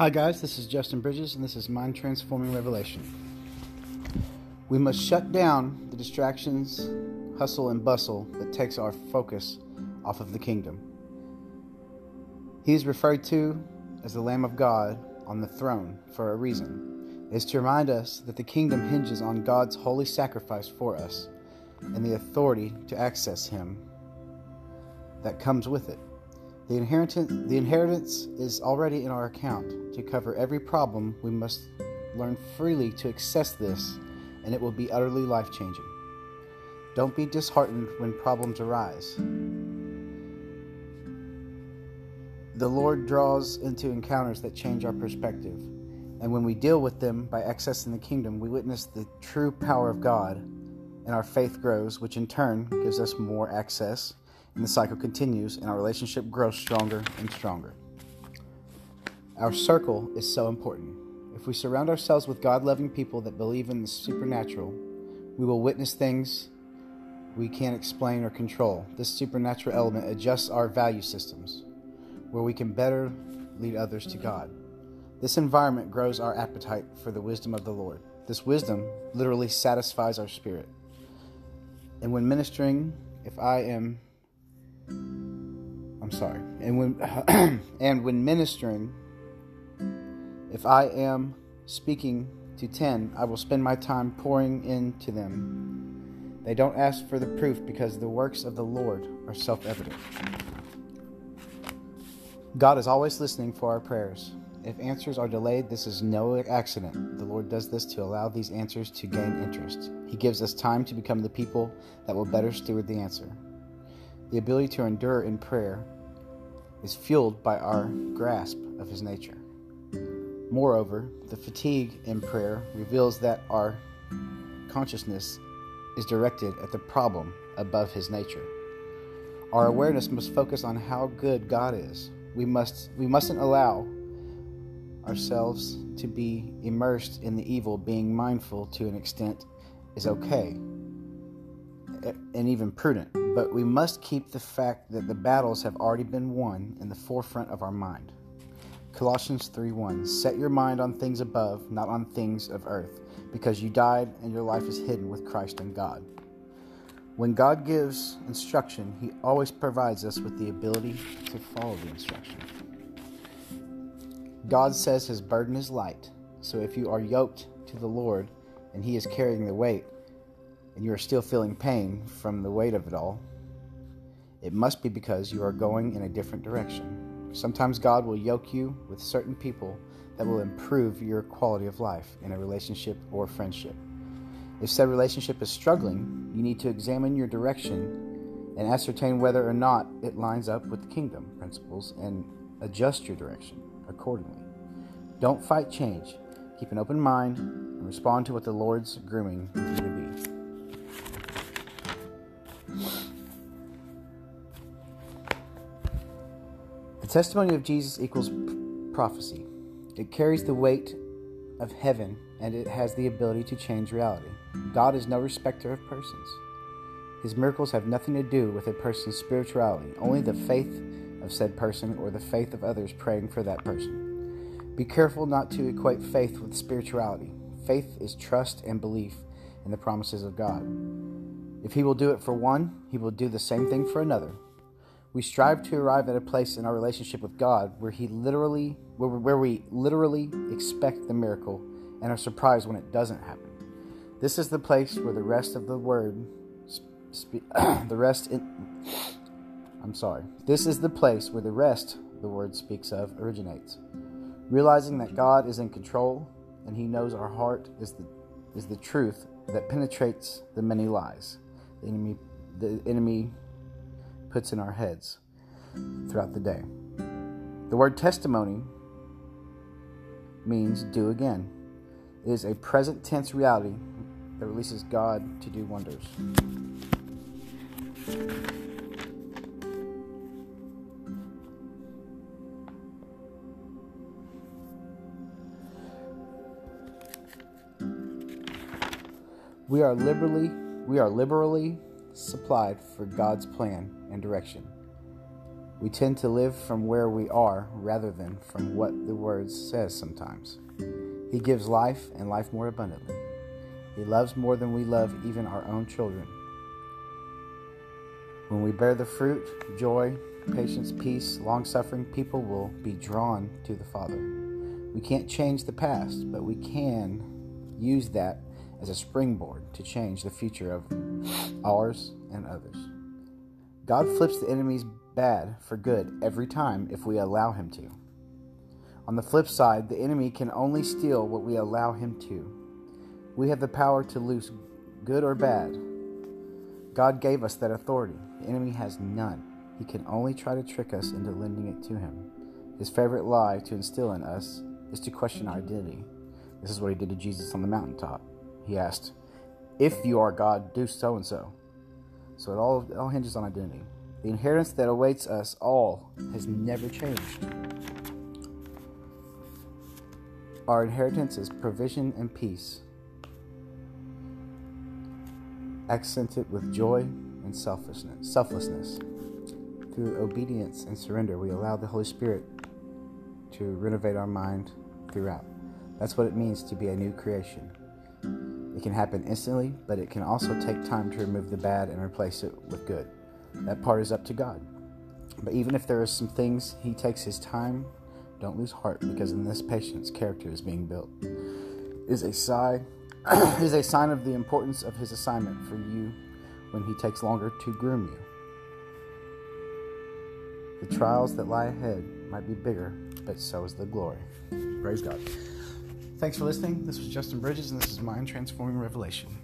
Hi, guys, this is Justin Bridges, and this is Mind Transforming Revelation. We must shut down the distractions, hustle, and bustle that takes our focus off of the kingdom. He is referred to as the Lamb of God on the throne for a reason. It is to remind us that the kingdom hinges on God's holy sacrifice for us and the authority to access Him that comes with it. The inheritance, the inheritance is already in our account. To cover every problem, we must learn freely to access this, and it will be utterly life changing. Don't be disheartened when problems arise. The Lord draws into encounters that change our perspective, and when we deal with them by accessing the kingdom, we witness the true power of God, and our faith grows, which in turn gives us more access and the cycle continues, and our relationship grows stronger and stronger. Our circle is so important. If we surround ourselves with God loving people that believe in the supernatural, we will witness things we can't explain or control. This supernatural element adjusts our value systems, where we can better lead others to God. This environment grows our appetite for the wisdom of the Lord. This wisdom literally satisfies our spirit. And when ministering, if I am I'm sorry. And when and when ministering, if I am speaking to 10, I will spend my time pouring into them. They don't ask for the proof because the works of the Lord are self-evident. God is always listening for our prayers. If answers are delayed, this is no accident. The Lord does this to allow these answers to gain interest. He gives us time to become the people that will better steward the answer. The ability to endure in prayer is fueled by our grasp of His nature. Moreover, the fatigue in prayer reveals that our consciousness is directed at the problem above His nature. Our awareness must focus on how good God is. We must we mustn't allow ourselves to be immersed in the evil. Being mindful to an extent is okay and even prudent but we must keep the fact that the battles have already been won in the forefront of our mind. Colossians 3:1 Set your mind on things above, not on things of earth, because you died and your life is hidden with Christ in God. When God gives instruction, he always provides us with the ability to follow the instruction. God says his burden is light, so if you are yoked to the Lord and he is carrying the weight, and you are still feeling pain from the weight of it all, it must be because you are going in a different direction. Sometimes God will yoke you with certain people that will improve your quality of life in a relationship or friendship. If said relationship is struggling, you need to examine your direction and ascertain whether or not it lines up with the kingdom principles and adjust your direction accordingly. Don't fight change. Keep an open mind and respond to what the Lord's grooming you to be. Testimony of Jesus equals prophecy. It carries the weight of heaven and it has the ability to change reality. God is no respecter of persons. His miracles have nothing to do with a person's spirituality, only the faith of said person or the faith of others praying for that person. Be careful not to equate faith with spirituality. Faith is trust and belief in the promises of God. If He will do it for one, He will do the same thing for another. We strive to arrive at a place in our relationship with God where He literally, where, where we literally expect the miracle and are surprised when it doesn't happen. This is the place where the rest of the word, spe- the rest in, I'm sorry. This is the place where the rest the word speaks of originates. Realizing that God is in control and He knows our heart is the is the truth that penetrates the many lies the enemy the enemy puts in our heads throughout the day. The word testimony means do again. It is a present tense reality that releases God to do wonders. We are liberally we are liberally supplied for God's plan and direction. We tend to live from where we are rather than from what the Word says sometimes. He gives life and life more abundantly. He loves more than we love even our own children. When we bear the fruit, joy, patience, peace, long suffering, people will be drawn to the Father. We can't change the past, but we can use that as a springboard to change the future of ours and others. God flips the enemy's bad for good every time if we allow him to. On the flip side, the enemy can only steal what we allow him to. We have the power to loose good or bad. God gave us that authority. The enemy has none. He can only try to trick us into lending it to him. His favorite lie to instill in us is to question our identity. This is what he did to Jesus on the mountaintop. He asked, If you are God, do so and so. So it all, it all hinges on identity. The inheritance that awaits us all has never changed. Our inheritance is provision and peace, accented with joy and selflessness. selflessness. Through obedience and surrender, we allow the Holy Spirit to renovate our mind throughout. That's what it means to be a new creation. It can happen instantly, but it can also take time to remove the bad and replace it with good. That part is up to God. But even if there are some things He takes His time, don't lose heart because in this patience, character is being built. Is a sign, is a sign of the importance of His assignment for you when He takes longer to groom you. The trials that lie ahead might be bigger, but so is the glory. Praise God. Thanks for listening. This was Justin Bridges, and this is Mind Transforming Revelation.